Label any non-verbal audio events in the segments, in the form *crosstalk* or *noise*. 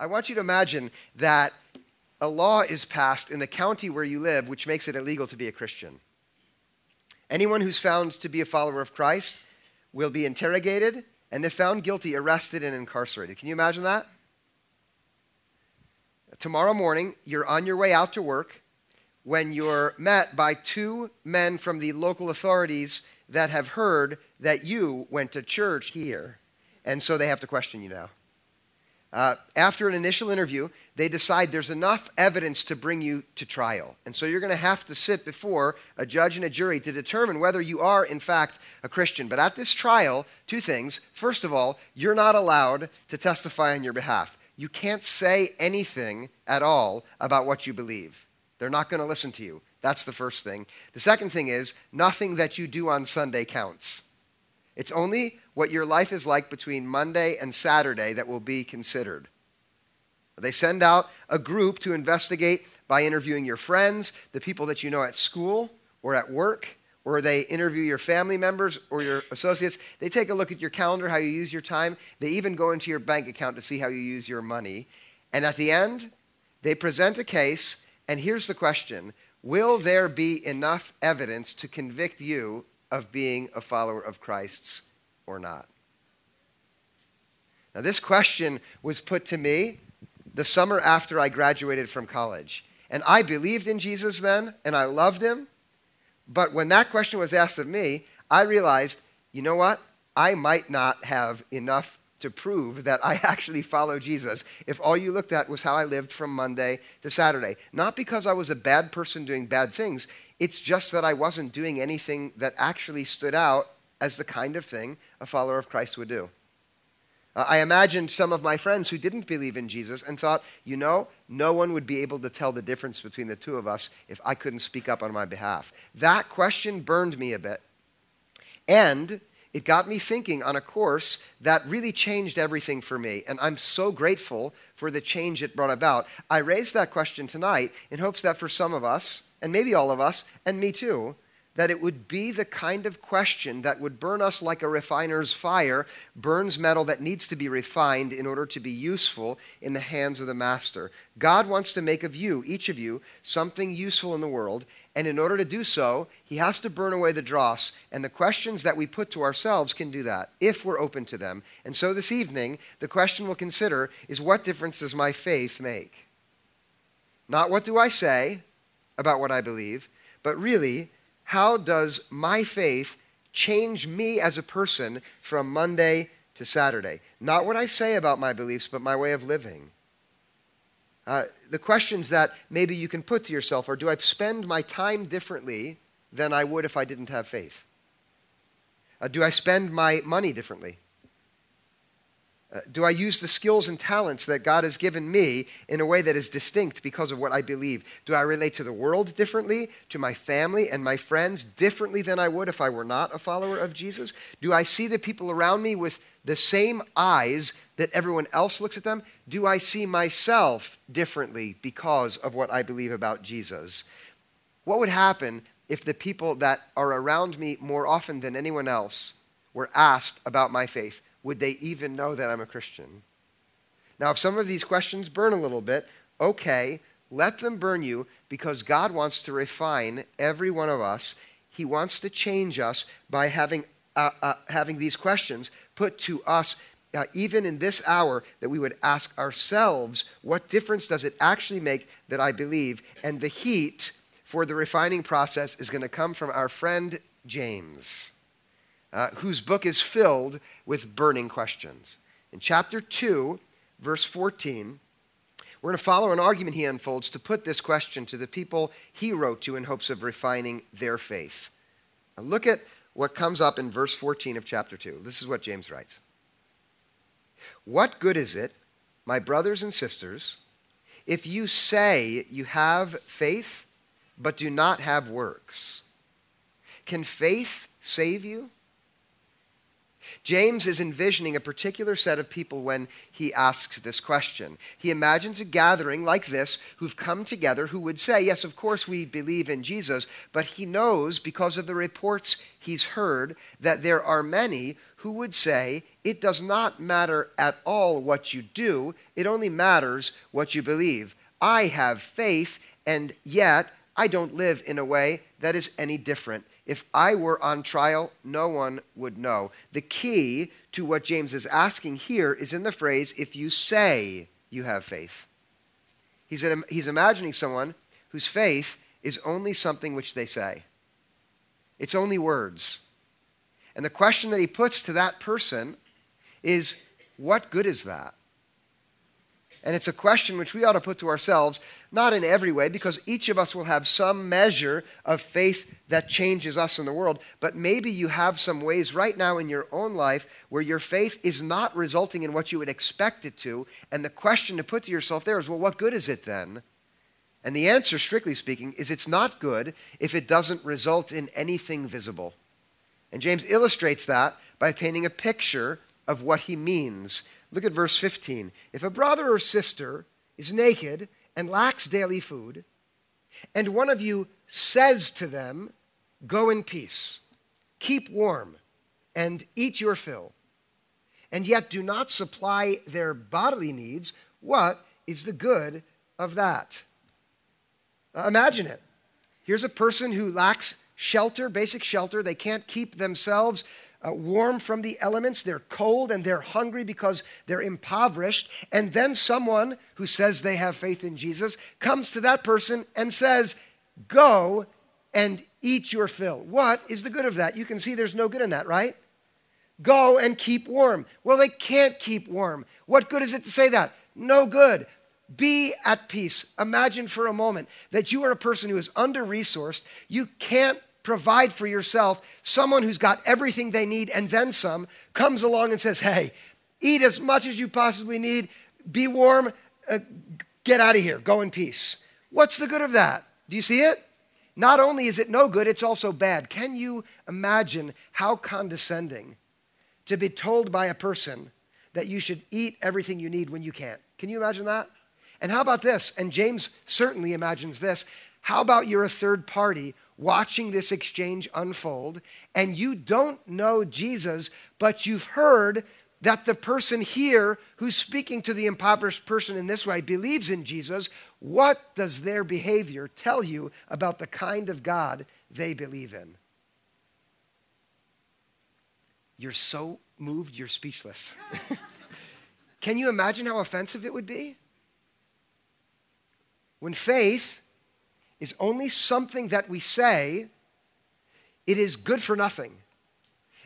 I want you to imagine that a law is passed in the county where you live which makes it illegal to be a Christian. Anyone who's found to be a follower of Christ will be interrogated and, if found guilty, arrested and incarcerated. Can you imagine that? Tomorrow morning, you're on your way out to work when you're met by two men from the local authorities that have heard that you went to church here. And so they have to question you now. Uh, after an initial interview, they decide there's enough evidence to bring you to trial. And so you're going to have to sit before a judge and a jury to determine whether you are, in fact, a Christian. But at this trial, two things. First of all, you're not allowed to testify on your behalf. You can't say anything at all about what you believe. They're not going to listen to you. That's the first thing. The second thing is nothing that you do on Sunday counts. It's only what your life is like between Monday and Saturday that will be considered. They send out a group to investigate by interviewing your friends, the people that you know at school or at work, or they interview your family members or your associates. They take a look at your calendar, how you use your time. They even go into your bank account to see how you use your money. And at the end, they present a case, and here's the question Will there be enough evidence to convict you of being a follower of Christ's or not? Now, this question was put to me the summer after I graduated from college. And I believed in Jesus then, and I loved him. But when that question was asked of me, I realized, you know what? I might not have enough to prove that I *laughs* actually follow Jesus if all you looked at was how I lived from Monday to Saturday. Not because I was a bad person doing bad things, it's just that I wasn't doing anything that actually stood out as the kind of thing a follower of Christ would do. Uh, I imagined some of my friends who didn't believe in Jesus and thought, you know, no one would be able to tell the difference between the two of us if I couldn't speak up on my behalf. That question burned me a bit. And it got me thinking on a course that really changed everything for me. And I'm so grateful for the change it brought about. I raised that question tonight in hopes that for some of us, and maybe all of us, and me too, that it would be the kind of question that would burn us like a refiner's fire burns metal that needs to be refined in order to be useful in the hands of the master. God wants to make of you, each of you, something useful in the world, and in order to do so, he has to burn away the dross, and the questions that we put to ourselves can do that if we're open to them. And so this evening, the question we'll consider is what difference does my faith make? Not what do I say about what I believe, but really, how does my faith change me as a person from Monday to Saturday? Not what I say about my beliefs, but my way of living. Uh, the questions that maybe you can put to yourself are Do I spend my time differently than I would if I didn't have faith? Uh, do I spend my money differently? Uh, do I use the skills and talents that God has given me in a way that is distinct because of what I believe? Do I relate to the world differently, to my family and my friends differently than I would if I were not a follower of Jesus? Do I see the people around me with the same eyes that everyone else looks at them? Do I see myself differently because of what I believe about Jesus? What would happen if the people that are around me more often than anyone else were asked about my faith? Would they even know that I'm a Christian? Now, if some of these questions burn a little bit, okay, let them burn you because God wants to refine every one of us. He wants to change us by having, uh, uh, having these questions put to us. Uh, even in this hour, that we would ask ourselves, what difference does it actually make that I believe? And the heat for the refining process is going to come from our friend James uh, whose book is filled with burning questions. In chapter 2, verse 14, we're going to follow an argument he unfolds to put this question to the people he wrote to in hopes of refining their faith. Now look at what comes up in verse 14 of chapter 2. This is what James writes What good is it, my brothers and sisters, if you say you have faith but do not have works? Can faith save you? James is envisioning a particular set of people when he asks this question. He imagines a gathering like this who've come together who would say, Yes, of course we believe in Jesus, but he knows because of the reports he's heard that there are many who would say it does not matter at all what you do, it only matters what you believe. I have faith, and yet I don't live in a way that is any different. If I were on trial, no one would know. The key to what James is asking here is in the phrase, if you say you have faith. He's, he's imagining someone whose faith is only something which they say, it's only words. And the question that he puts to that person is, what good is that? And it's a question which we ought to put to ourselves, not in every way, because each of us will have some measure of faith that changes us in the world. But maybe you have some ways right now in your own life where your faith is not resulting in what you would expect it to. And the question to put to yourself there is, well, what good is it then? And the answer, strictly speaking, is it's not good if it doesn't result in anything visible. And James illustrates that by painting a picture of what he means Look at verse 15. If a brother or sister is naked and lacks daily food, and one of you says to them, Go in peace, keep warm, and eat your fill, and yet do not supply their bodily needs, what is the good of that? Uh, imagine it. Here's a person who lacks shelter, basic shelter. They can't keep themselves uh, warm from the elements, they're cold and they're hungry because they're impoverished. And then someone who says they have faith in Jesus comes to that person and says, Go and eat your fill. What is the good of that? You can see there's no good in that, right? Go and keep warm. Well, they can't keep warm. What good is it to say that? No good. Be at peace. Imagine for a moment that you are a person who is under resourced. You can't provide for yourself, someone who's got everything they need and then some comes along and says, Hey, eat as much as you possibly need, be warm, uh, get out of here, go in peace. What's the good of that? Do you see it? Not only is it no good, it's also bad. Can you imagine how condescending to be told by a person that you should eat everything you need when you can't? Can you imagine that? And how about this? And James certainly imagines this. How about you're a third party watching this exchange unfold, and you don't know Jesus, but you've heard that the person here who's speaking to the impoverished person in this way believes in Jesus, what does their behavior tell you about the kind of God they believe in? You're so moved, you're speechless. *laughs* Can you imagine how offensive it would be? When faith is only something that we say, it is good for nothing.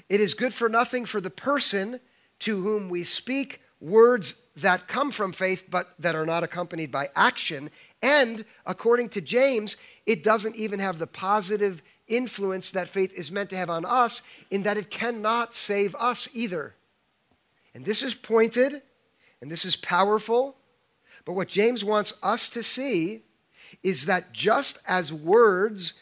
It is good for nothing for the person to whom we speak words that come from faith but that are not accompanied by action. And according to James, it doesn't even have the positive influence that faith is meant to have on us, in that it cannot save us either. And this is pointed and this is powerful. But what James wants us to see is that just as words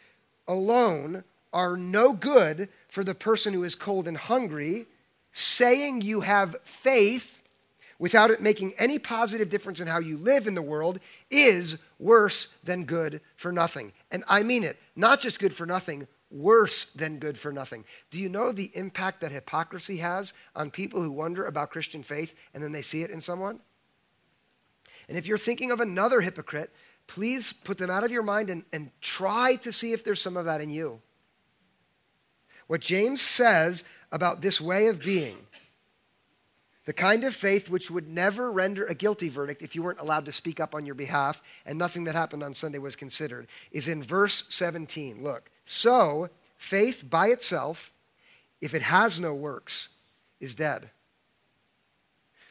alone are no good for the person who is cold and hungry, saying you have faith without it making any positive difference in how you live in the world is worse than good for nothing. And I mean it, not just good for nothing, worse than good for nothing. Do you know the impact that hypocrisy has on people who wonder about Christian faith and then they see it in someone? And if you're thinking of another hypocrite please put them out of your mind and, and try to see if there's some of that in you. What James says about this way of being, the kind of faith which would never render a guilty verdict if you weren't allowed to speak up on your behalf and nothing that happened on Sunday was considered, is in verse 17. Look, so faith by itself, if it has no works, is dead.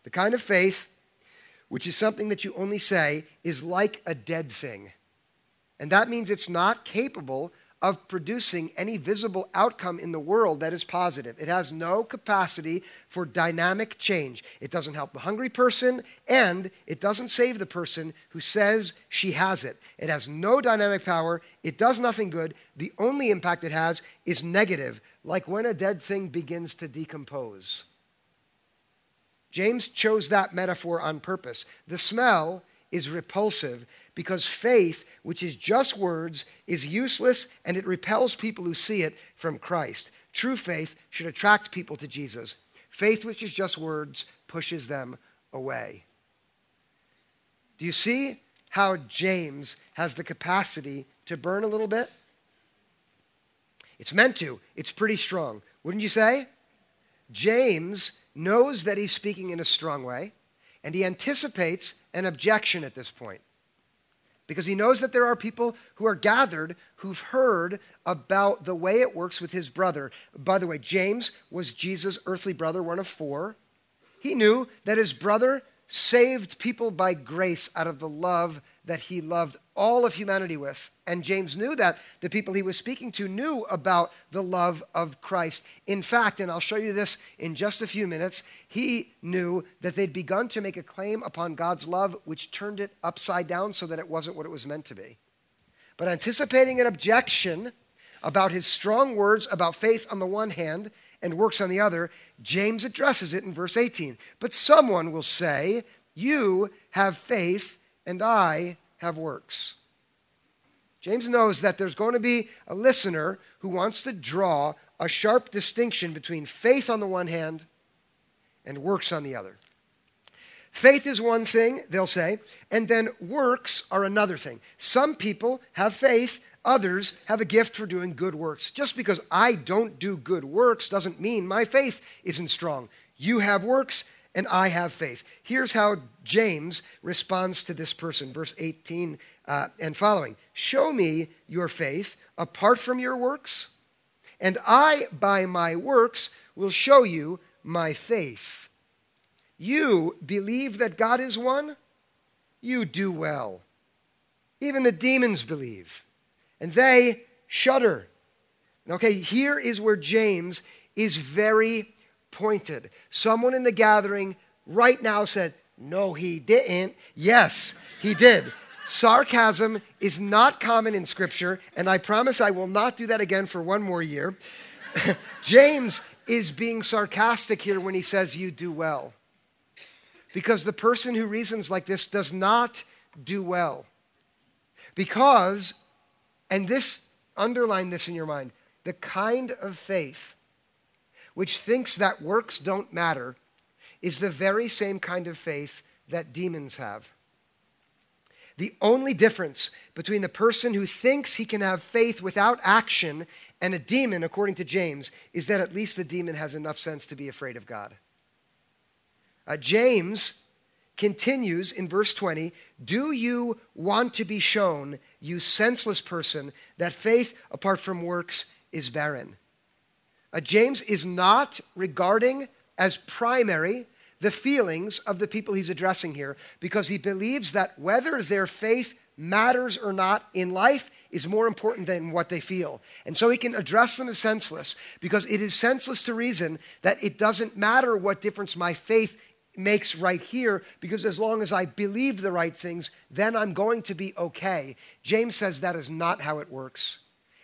The kind of faith which is something that you only say, is like a dead thing. And that means it's not capable of producing any visible outcome in the world that is positive. It has no capacity for dynamic change. It doesn't help the hungry person, and it doesn't save the person who says she has it. It has no dynamic power. It does nothing good. The only impact it has is negative, like when a dead thing begins to decompose. James chose that metaphor on purpose. The smell is repulsive because faith, which is just words, is useless and it repels people who see it from Christ. True faith should attract people to Jesus. Faith, which is just words, pushes them away. Do you see how James has the capacity to burn a little bit? It's meant to. It's pretty strong. Wouldn't you say? James knows that he's speaking in a strong way, and he anticipates an objection at this point because he knows that there are people who are gathered who've heard about the way it works with his brother. By the way, James was Jesus' earthly brother, one of four. He knew that his brother saved people by grace out of the love that he loved all of humanity with. And James knew that the people he was speaking to knew about the love of Christ. In fact, and I'll show you this in just a few minutes, he knew that they'd begun to make a claim upon God's love, which turned it upside down so that it wasn't what it was meant to be. But anticipating an objection about his strong words about faith on the one hand and works on the other, James addresses it in verse 18. But someone will say, You have faith, and I have works. James knows that there's going to be a listener who wants to draw a sharp distinction between faith on the one hand and works on the other. Faith is one thing, they'll say, and then works are another thing. Some people have faith, Others have a gift for doing good works. Just because I don't do good works doesn't mean my faith isn't strong. You have works, and I have faith. Here's how James responds to this person, verse 18 uh, and following Show me your faith apart from your works, and I, by my works, will show you my faith. You believe that God is one? You do well. Even the demons believe and they shudder. Okay, here is where James is very pointed. Someone in the gathering right now said, No, he didn't. Yes, he did. Sarcasm is not common in Scripture, and I promise I will not do that again for one more year. *laughs* James is being sarcastic here when he says, You do well. Because the person who reasons like this does not do well. Because and this, underline this in your mind the kind of faith which thinks that works don't matter is the very same kind of faith that demons have. The only difference between the person who thinks he can have faith without action and a demon, according to James, is that at least the demon has enough sense to be afraid of God. Uh, James continues in verse 20 Do you want to be shown, you senseless person, that faith apart from works is barren? Uh, James is not regarding as primary the feelings of the people he's addressing here because he believes that whether their faith matters or not in life is more important than what they feel. And so he can address them as senseless because it is senseless to reason that it doesn't matter what difference my faith makes right here because as long as I believe the right things, then I'm going to be okay. James says that is not how it works.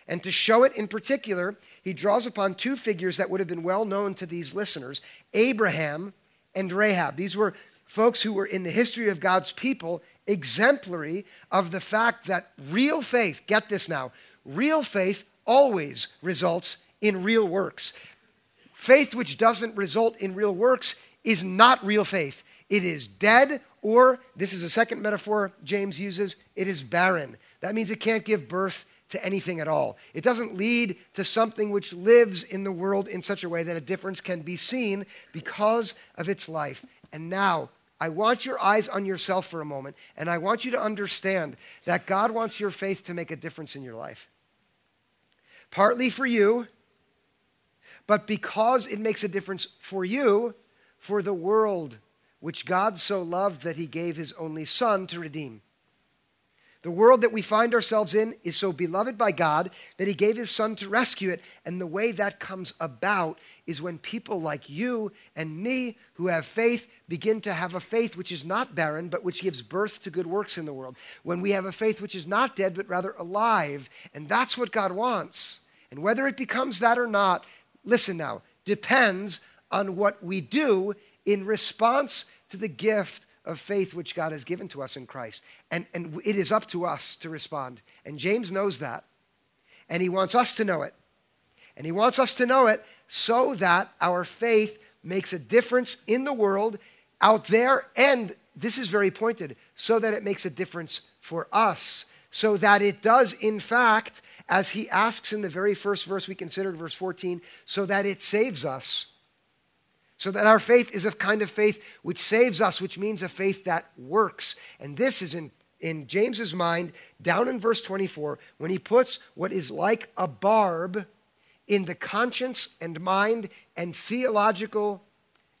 And to show it in particular, he draws upon two figures that would have been well known to these listeners Abraham and Rahab. These were folks who were in the history of God's people exemplary of the fact that real faith, get this now, real faith always results in real works. Faith which doesn't result in real works is not real faith. It is dead, or this is a second metaphor James uses, it is barren. That means it can't give birth to anything at all. It doesn't lead to something which lives in the world in such a way that a difference can be seen because of its life. And now, I want your eyes on yourself for a moment, and I want you to understand that God wants your faith to make a difference in your life. Partly for you, but because it makes a difference for you, for the world which God so loved that he gave his only Son to redeem. The world that we find ourselves in is so beloved by God that He gave His Son to rescue it. And the way that comes about is when people like you and me who have faith begin to have a faith which is not barren, but which gives birth to good works in the world. When we have a faith which is not dead, but rather alive. And that's what God wants. And whether it becomes that or not, listen now, depends on what we do in response to the gift of faith which God has given to us in Christ. And, and it is up to us to respond. And James knows that. And he wants us to know it. And he wants us to know it so that our faith makes a difference in the world out there, and this is very pointed, so that it makes a difference for us, so that it does, in fact, as he asks in the very first verse we considered, verse 14, so that it saves us. So that our faith is a kind of faith which saves us, which means a faith that works. And this is in, in James's mind, down in verse 24, when he puts what is like a barb in the conscience and mind and theological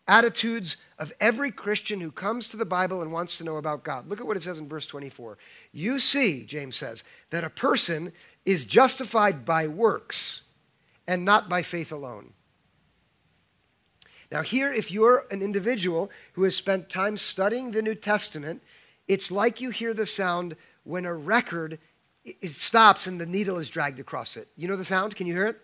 attitudes of every Christian who comes to the Bible and wants to know about God. Look at what it says in verse 24. You see, James says, that a person is justified by works and not by faith alone. Now, here, if you're an individual who has spent time studying the New Testament, it's like you hear the sound when a record it stops and the needle is dragged across it. You know the sound? Can you hear it?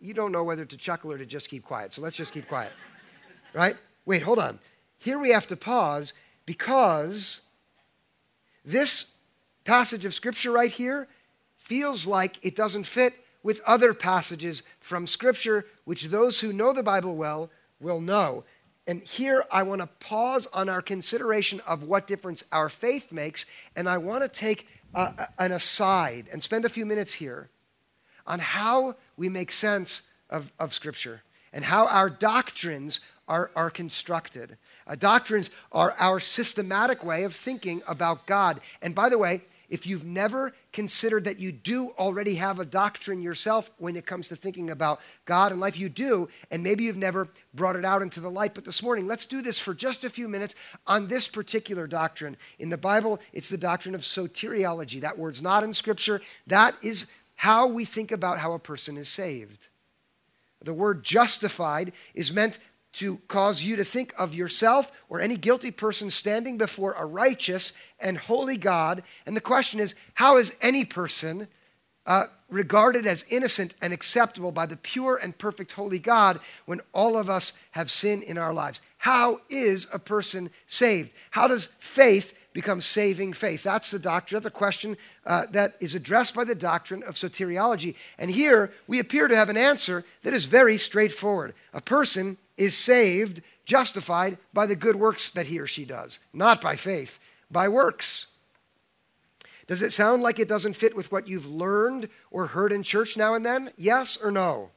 you don't know whether to chuckle or to just keep quiet. So let's just keep quiet. *laughs* Right? Wait, hold on. Here we have to pause because this passage of Scripture right here feels like it doesn't fit with other passages from Scripture, which those who know the Bible well will know. And here I want to pause on our consideration of what difference our faith makes, and I want to take an aside and spend a few minutes here on how we make sense of, of Scripture and how our doctrines are, are constructed. Uh, doctrines are our systematic way of thinking about God. And by the way, if you've never considered that you do already have a doctrine yourself when it comes to thinking about God and life, you do, and maybe you've never brought it out into the light. But this morning, let's do this for just a few minutes on this particular doctrine. In the Bible, it's the doctrine of soteriology. That word's not in Scripture. That is how we think about how a person is saved. The word justified is meant to cause you to think of yourself or any guilty person standing before a righteous and holy God. And the question is how is any person uh, regarded as innocent and acceptable by the pure and perfect holy God when all of us have sin in our lives? How is a person saved? How does faith becomes saving faith. That's the doctrine, that's the question uh, that is addressed by the doctrine of soteriology. And here we appear to have an answer that is very straightforward. A person is saved, justified by the good works that he or she does, not by faith, by works. Does it sound like it doesn't fit with what you've learned or heard in church now and then? Yes or no?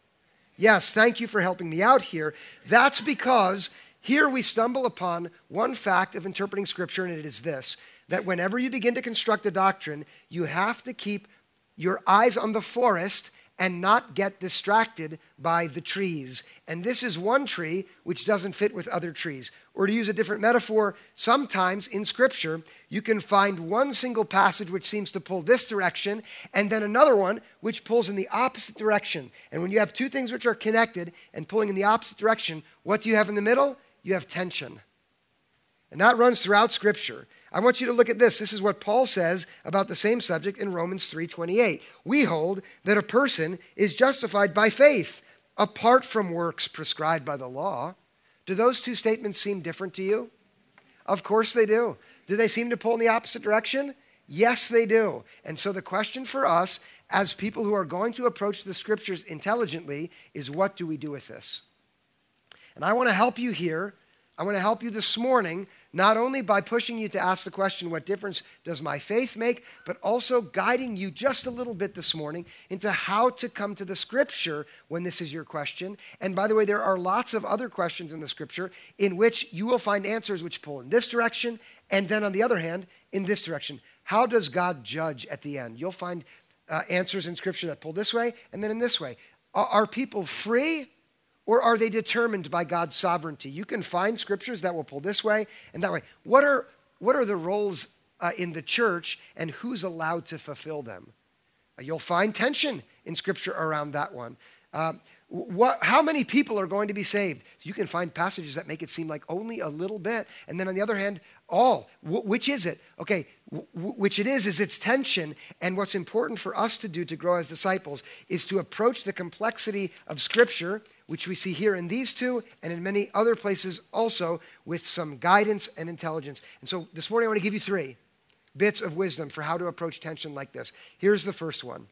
Yes, thank you for helping me out here. That's because here we stumble upon one fact of interpreting Scripture, and it is this that whenever you begin to construct a doctrine, you have to keep your eyes on the forest and not get distracted by the trees. And this is one tree which doesn't fit with other trees. Or to use a different metaphor, sometimes in Scripture, you can find one single passage which seems to pull this direction, and then another one which pulls in the opposite direction. And when you have two things which are connected and pulling in the opposite direction, what do you have in the middle? You have tension. And that runs throughout Scripture. I want you to look at this. This is what Paul says about the same subject in Romans 3:28. We hold that a person is justified by faith apart from works prescribed by the law. Do those two statements seem different to you? Of course they do. Do they seem to pull in the opposite direction? Yes, they do. And so the question for us as people who are going to approach the scriptures intelligently is what do we do with this? And I want to help you here. I want to help you this morning, not only by pushing you to ask the question, what difference does my faith make, but also guiding you just a little bit this morning into how to come to the scripture when this is your question. And by the way, there are lots of other questions in the scripture in which you will find answers which pull in this direction, and then on the other hand, in this direction. How does God judge at the end? You'll find uh, answers in scripture that pull this way and then in this way. Are, are people free or are they determined by God's sovereignty? You can find scriptures that will pull this way and that way. What are, what are the roles uh, in the church and who's allowed to fulfill them? Uh, you'll find tension in scripture around that one. Uh, what, how many people are going to be saved? You can find passages that make it seem like only a little bit. And then on the other hand, all. W- which is it? Okay, w- which it is, is its tension. And what's important for us to do to grow as disciples is to approach the complexity of Scripture, which we see here in these two and in many other places also, with some guidance and intelligence. And so this morning I want to give you three bits of wisdom for how to approach tension like this. Here's the first one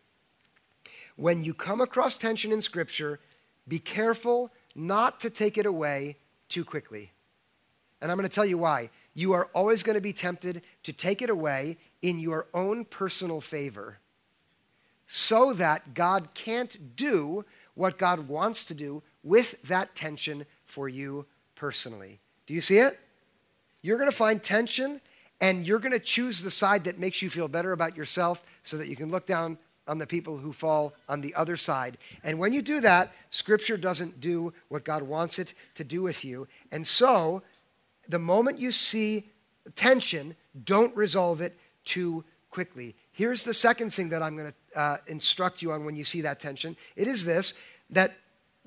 when you come across tension in Scripture, be careful not to take it away too quickly. And I'm going to tell you why. You are always going to be tempted to take it away in your own personal favor so that God can't do what God wants to do with that tension for you personally. Do you see it? You're going to find tension and you're going to choose the side that makes you feel better about yourself so that you can look down on the people who fall on the other side. And when you do that, Scripture doesn't do what God wants it to do with you. And so, the moment you see tension, don't resolve it too quickly. Here's the second thing that I'm going to uh, instruct you on when you see that tension it is this that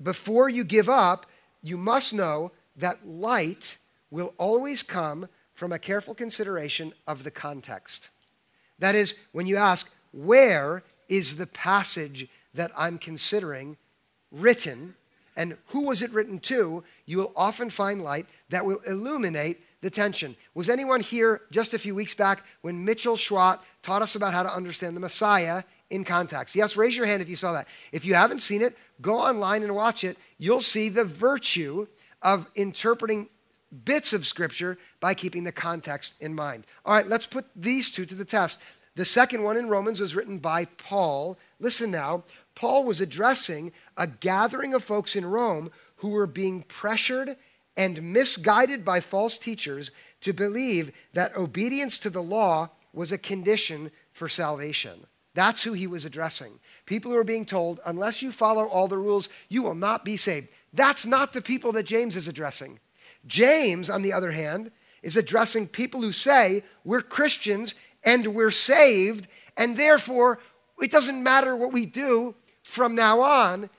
before you give up, you must know that light will always come from a careful consideration of the context. That is, when you ask, where is the passage that I'm considering written, and who was it written to, you will often find light that will illuminate the tension. Was anyone here just a few weeks back when Mitchell Schwat taught us about how to understand the Messiah in context? Yes, raise your hand if you saw that. If you haven't seen it, go online and watch it. You'll see the virtue of interpreting bits of Scripture by keeping the context in mind. All right, let's put these two to the test. The second one in Romans was written by Paul. Listen now, Paul was addressing a gathering of folks in Rome who were being pressured and misguided by false teachers to believe that obedience to the law was a condition for salvation. That's who he was addressing. People who are being told, unless you follow all the rules, you will not be saved. That's not the people that James is addressing. James, on the other hand, is addressing people who say, we're Christians and we're saved, and therefore it doesn't matter what we do from now on,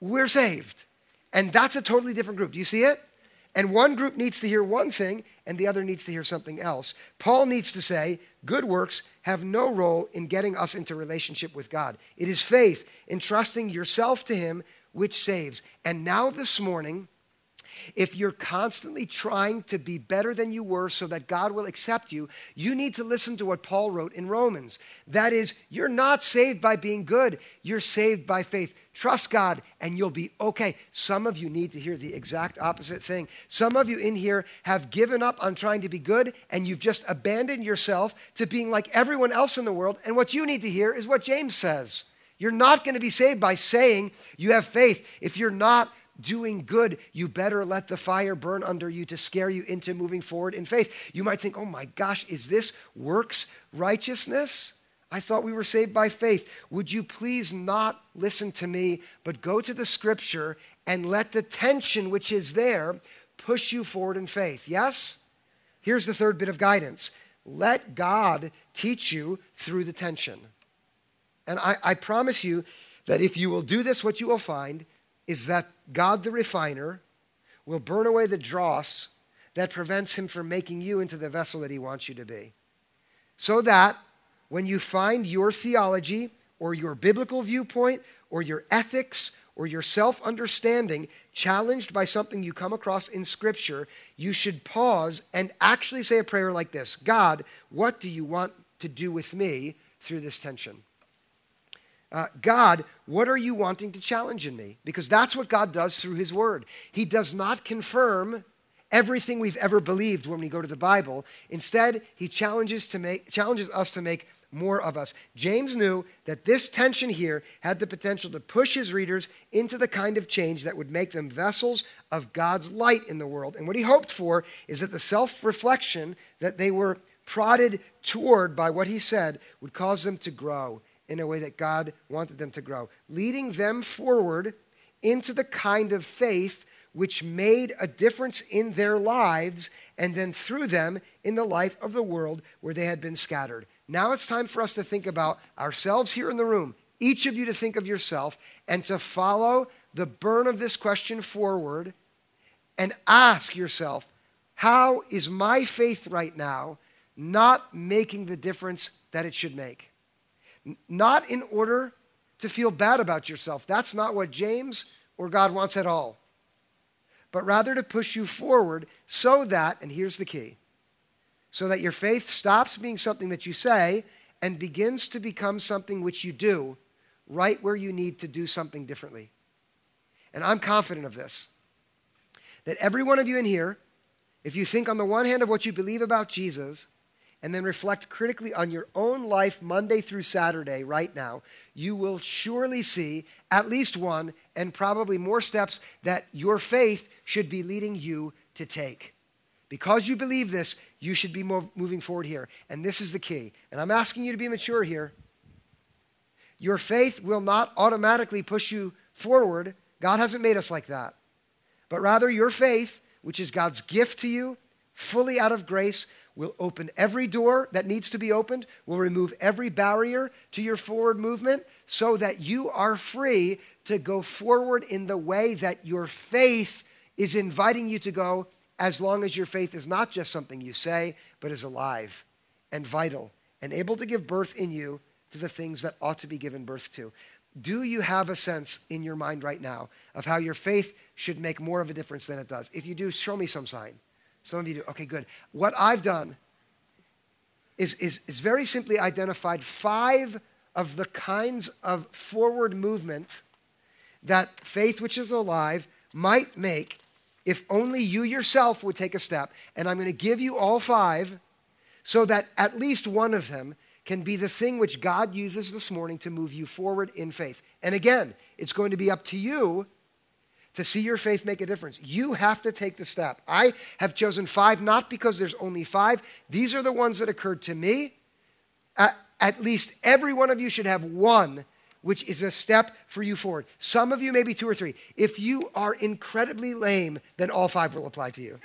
we're saved. And that's a totally different group. Do you see it? And one group needs to hear one thing, and the other needs to hear something else. Paul needs to say, good works have no role in getting us into relationship with God. It is faith, entrusting yourself to Him, which saves. And now, this morning, if you're constantly trying to be better than you were so that God will accept you, you need to listen to what Paul wrote in Romans. That is, you're not saved by being good, you're saved by faith. Trust God and you'll be okay. Some of you need to hear the exact opposite thing. Some of you in here have given up on trying to be good and you've just abandoned yourself to being like everyone else in the world. And what you need to hear is what James says. You're not going to be saved by saying you have faith if you're not doing good, you better let the fire burn under you to scare you into moving forward in faith. You might think, oh my gosh, is this works righteousness? I thought we were saved by faith. Would you please not listen to me, but go to the scripture and let the tension which is there push you forward in faith? Yes? Here's the third bit of guidance let God teach you through the tension. And I, I promise you that if you will do this, what you will find is that God the refiner will burn away the dross that prevents him from making you into the vessel that he wants you to be. So that when you find your theology or your biblical viewpoint or your ethics or your self understanding challenged by something you come across in Scripture, you should pause and actually say a prayer like this God, what do you want to do with me through this tension? Uh, God, what are you wanting to challenge in me? Because that's what God does through His Word. He does not confirm everything we've ever believed when we go to the Bible. Instead, He challenges, to make, challenges us to make more of us. James knew that this tension here had the potential to push his readers into the kind of change that would make them vessels of God's light in the world. And what he hoped for is that the self reflection that they were prodded toward by what he said would cause them to grow in a way that God wanted them to grow, leading them forward into the kind of faith which made a difference in their lives and then through them in the life of the world where they had been scattered. Now it's time for us to think about ourselves here in the room, each of you to think of yourself and to follow the burn of this question forward and ask yourself, how is my faith right now not making the difference that it should make? Not in order to feel bad about yourself. That's not what James or God wants at all. But rather to push you forward so that, and here's the key, so that your faith stops being something that you say and begins to become something which you do right where you need to do something differently. and I'm confident of this, that every one of you in here, if you think on the one hand of what you believe about Jesus, and then reflect critically on your own life Monday through Saturday right now, you will surely see at least one and probably more steps that your faith should be leading you to take. Because you believe this, you should be moving forward here. And this is the key. And I'm asking you to be mature here. Your faith will not automatically push you forward. God hasn't made us like that. But rather, your faith, which is God's gift to you, fully out of grace, will open every door that needs to be opened, We'll remove every barrier to your forward movement so that you are free to go forward in the way that your faith is inviting you to go, as long as your faith is not just something you say, but is alive and vital and able to give birth in you to the things that ought to be given birth to. Do you have a sense in your mind right now of how your faith should make more of a difference than it does? If you do, show me some sign. Some of you do. Okay, good. What I've done is, is, is very simply identified five of the kinds of forward movement that faith, which is alive, might make if only you yourself would take a step. And I'm going to give you all five so that at least one of them can be the thing which God uses this morning to move you forward in faith. And again, it's going to be up to you to see your faith make a difference. You have to take the step. I have chosen five, not because there's only five. These are the ones that occurred to me. At, at least every one of you should have one, which is a step for you forward. Some of you, maybe two or three. If you are incredibly lame, then all five will apply to you.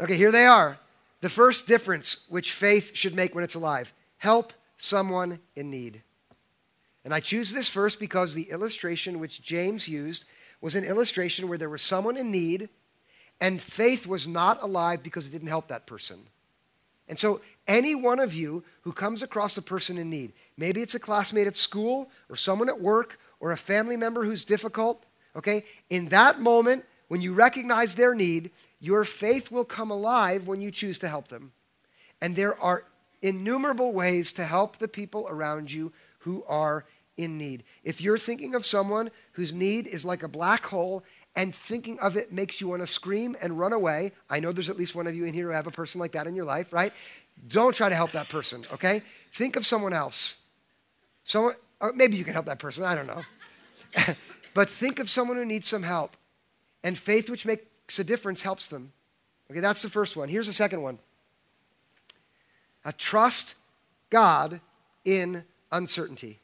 Okay, here they are. The first difference which faith should make when it's alive help someone in need. And I choose this first because the illustration which James used was an illustration where there was someone in need and faith was not alive because it didn't help that person. And so, any one of you who comes across a person in need, maybe it's a classmate at school or someone at work or a family member who's difficult, okay, in that moment, when you recognize their need, your faith will come alive when you choose to help them. And there are innumerable ways to help the people around you who are in need. If you're thinking of someone whose need is like a black hole and thinking of it makes you want to scream and run away, I know there's at least one of you in here who have a person like that in your life, right? Don't try to help that person, okay? Think of someone else. Someone, uh, maybe you can help that person, I don't know. *laughs* but think of someone who needs some help. And faith, which makes a difference, helps them. Okay, that's the first one. Here's the second one. Uh, trust God in uncertainty.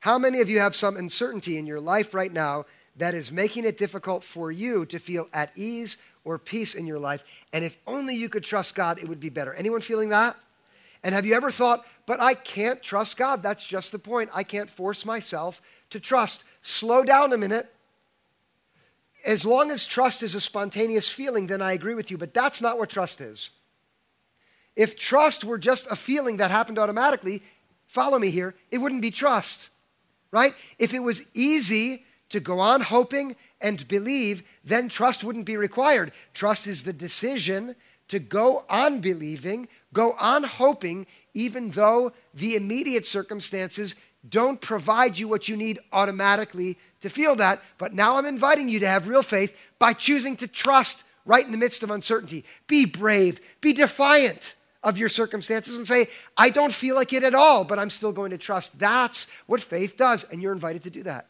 How many of you have some uncertainty in your life right now that is making it difficult for you to feel at ease or peace in your life? And if only you could trust God, it would be better. Anyone feeling that? And have you ever thought, but I can't trust God? That's just the point. I can't force myself to trust. Slow down a minute. As long as trust is a spontaneous feeling, then I agree with you, but that's not what trust is. If trust were just a feeling that happened automatically, follow me here, it wouldn't be trust right? If it was easy to go on hoping and believe, then trust wouldn't be required. Trust is the decision to go on believing, go on hoping, even though the immediate circumstances don't provide you what you need automatically to feel that. But now I'm inviting you to have real faith by choosing to trust right in the midst of uncertainty. Be brave, be defiant of your circumstances and say, I don't feel like it at all, but I'm still going to trust. That's what faith does, and you're invited to do that.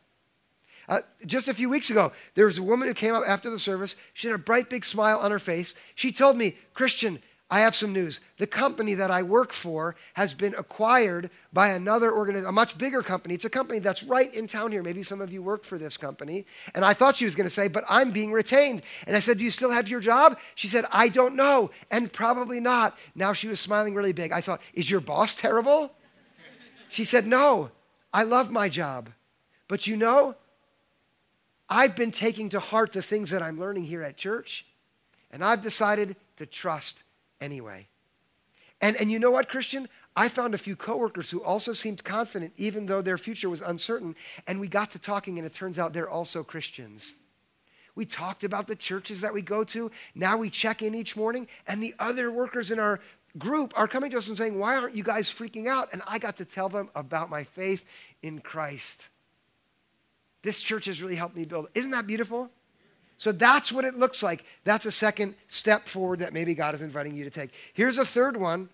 Uh, just a few weeks ago, there was a woman who came up after the service. She had a bright, big smile on her face. She told me, Christian, I have some news. The company that I work for has been acquired by another organization, a much bigger company. It's a company that's right in town here. Maybe some of you work for this company. And I thought she was going to say, but I'm being retained. And I said, Do you still have your job? She said, I don't know. And probably not. Now she was smiling really big. I thought, Is your boss terrible? She said, No, I love my job. But you know, I've been taking to heart the things that I'm learning here at church, and I've decided to trust anyway. And, and you know what, Christian? I found a few coworkers who also seemed confident, even though their future was uncertain. And we got to talking, and it turns out they're also Christians. We talked about the churches that we go to. Now we check in each morning, and the other workers in our group are coming to us and saying, Why aren't you guys freaking out? And I got to tell them about my faith in Christ. This church has really helped me build. Isn't that beautiful? So that's what it looks like. That's a second step forward that maybe God is inviting you to take. Here's a third one.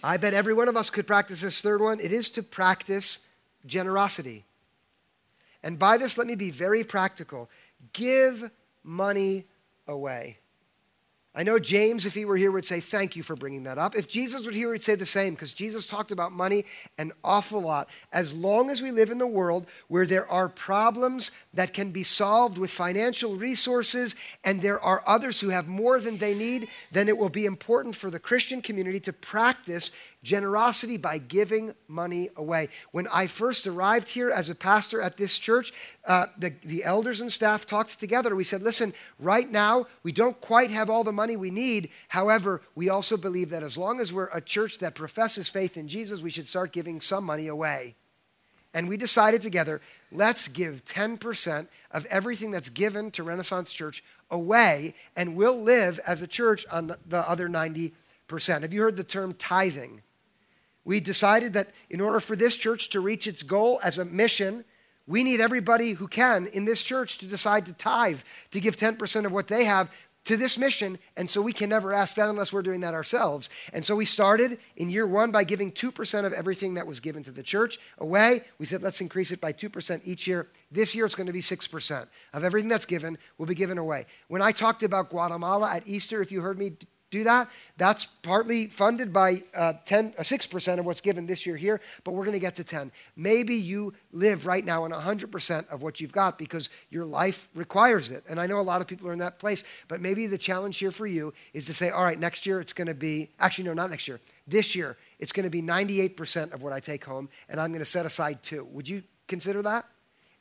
I bet every one of us could practice this third one. It is to practice generosity. And by this, let me be very practical. Give money away. I know James, if he were here, would say, Thank you for bringing that up. If Jesus were here, he'd say the same because Jesus talked about money an awful lot. As long as we live in the world where there are problems that can be solved with financial resources and there are others who have more than they need, then it will be important for the Christian community to practice generosity by giving money away. When I first arrived here as a pastor at this church, uh, the, the elders and staff talked together. We said, listen, right now, we don't quite have all the money we need. However, we also believe that as long as we're a church that professes faith in Jesus, we should start giving some money away. And we decided together, let's give 10% of everything that's given to Renaissance Church away, and we'll live as a church on the other 90%. Have you heard the term tithing? We decided that in order for this church to reach its goal as a mission, we need everybody who can in this church to decide to tithe, to give 10% of what they have to this mission. And so we can never ask that unless we're doing that ourselves. And so we started in year one by giving 2% of everything that was given to the church away. We said, let's increase it by 2% each year. This year it's going to be 6% of everything that's given will be given away. When I talked about Guatemala at Easter, if you heard me do that. That's partly funded by uh, 10, uh, 6% of what's given this year here, but we're going to get to 10. Maybe you live right now on 100% of what you've got because your life requires it. And I know a lot of people are in that place, but maybe the challenge here for you is to say, all right, next year it's going to be, actually, no, not next year, this year, it's going to be 98% of what I take home, and I'm going to set aside two. Would you consider that?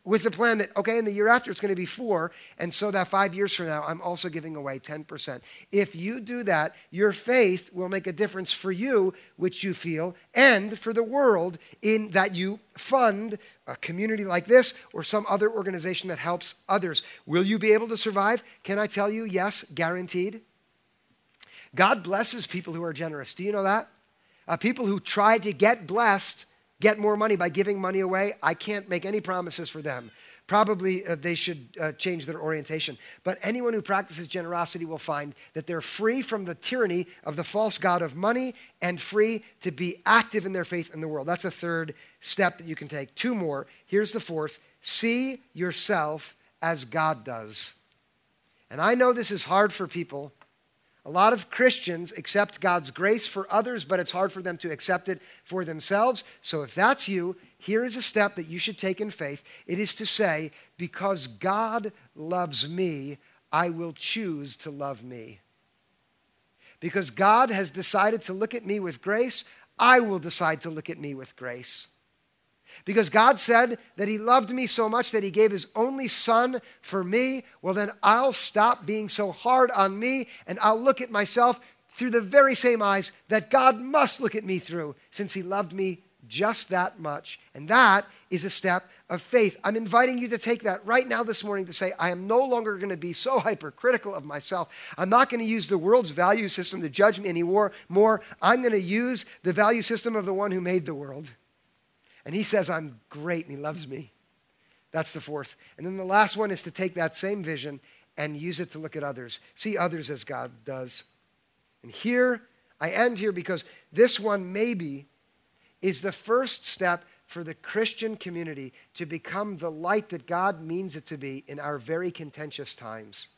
With the plan that, okay, in the year after it's going to be four, and so that five years from now, I'm also giving away 10%. If you do that, your faith will make a difference for you, which you feel, and for the world in that you fund a community like this or some other organization that helps others. Will you be able to survive? Can I tell you, yes, guaranteed? God blesses people who are generous. Do you know that? Uh, people who try to get blessed get more money by giving money away, I can't make any promises for them. Probably uh, they should uh, change their orientation. But anyone who practices generosity will find that they're free from the tyranny of the false god of money and free to be active in their faith in the world. That's a third step that you can take. Two more. Here's the fourth see yourself as God does. And I know this is hard for people a lot of Christians accept God's grace for others, but it's hard for them to accept it for themselves. So if that's you, here is a step that you should take in faith. It is to say, because God loves me, I will choose to love me. Because God has decided to look at me with grace, I will decide to look at me with grace. Because God said that He loved me so much that He gave His only Son for me, well, then I'll stop being so hard on me and I'll look at myself through the very same eyes that God must look at me through since He loved me just that much. And that is a step of faith. I'm inviting you to take that right now this morning to say, I am no longer going to be so hypercritical of myself. I'm not going to use the world's value system to judge me anymore. More, I'm going to use the value system of the one who made the world. And he says, I'm great and he loves me. That's the fourth. And then the last one is to take that same vision and use it to look at others, see others as God does. And here, I end here because this one maybe is the first step for the Christian community to become the light that God means it to be in our very contentious times.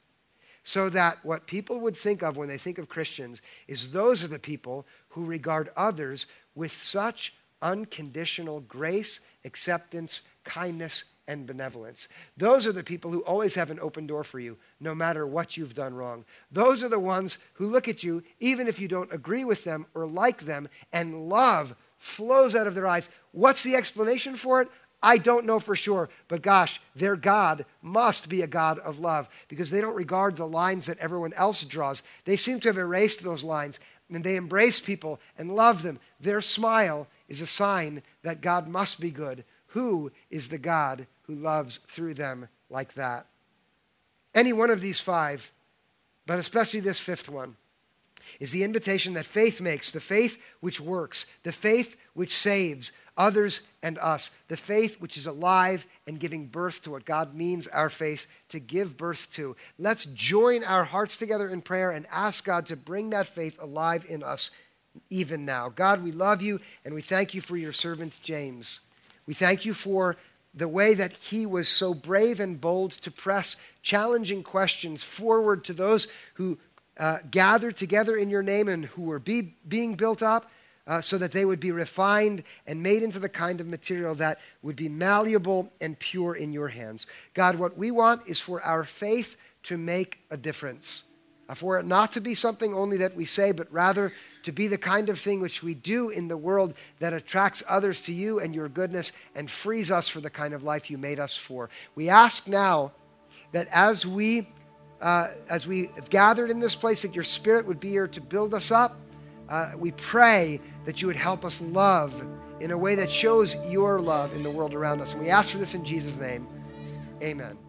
So that what people would think of when they think of Christians is those are the people who regard others with such unconditional grace, acceptance, kindness, and benevolence. Those are the people who always have an open door for you, no matter what you've done wrong. Those are the ones who look at you, even if you don't agree with them or like them, and love flows out of their eyes. What's the explanation for it? I don't know for sure, but gosh, their God must be a God of love because they don't regard the lines that everyone else draws. They seem to have erased those lines and they embrace people and love them. Their smile is a sign that God must be good. Who is the God who loves through them like that? Any one of these five, but especially this fifth one, is the invitation that faith makes, the faith which works, the faith which saves, others and us. The faith which is alive and giving birth to what God means our faith to give birth to. Let's join our hearts together in prayer and ask God to bring that faith alive in us even now. God, we love you and we thank you for your servant James. We thank you for the way that he was so brave and bold to press challenging questions forward to those who uh, gathered together in your name and who were be, being built up uh, so that they would be refined and made into the kind of material that would be malleable and pure in your hands. God, what we want is for our faith to make a difference, uh, for it not to be something only that we say, but rather to be the kind of thing which we do in the world that attracts others to you and your goodness and frees us for the kind of life you made us for. We ask now that as we uh, as we have gathered in this place, that your spirit would be here to build us up. Uh, we pray that you would help us love in a way that shows your love in the world around us. And we ask for this in Jesus' name. Amen.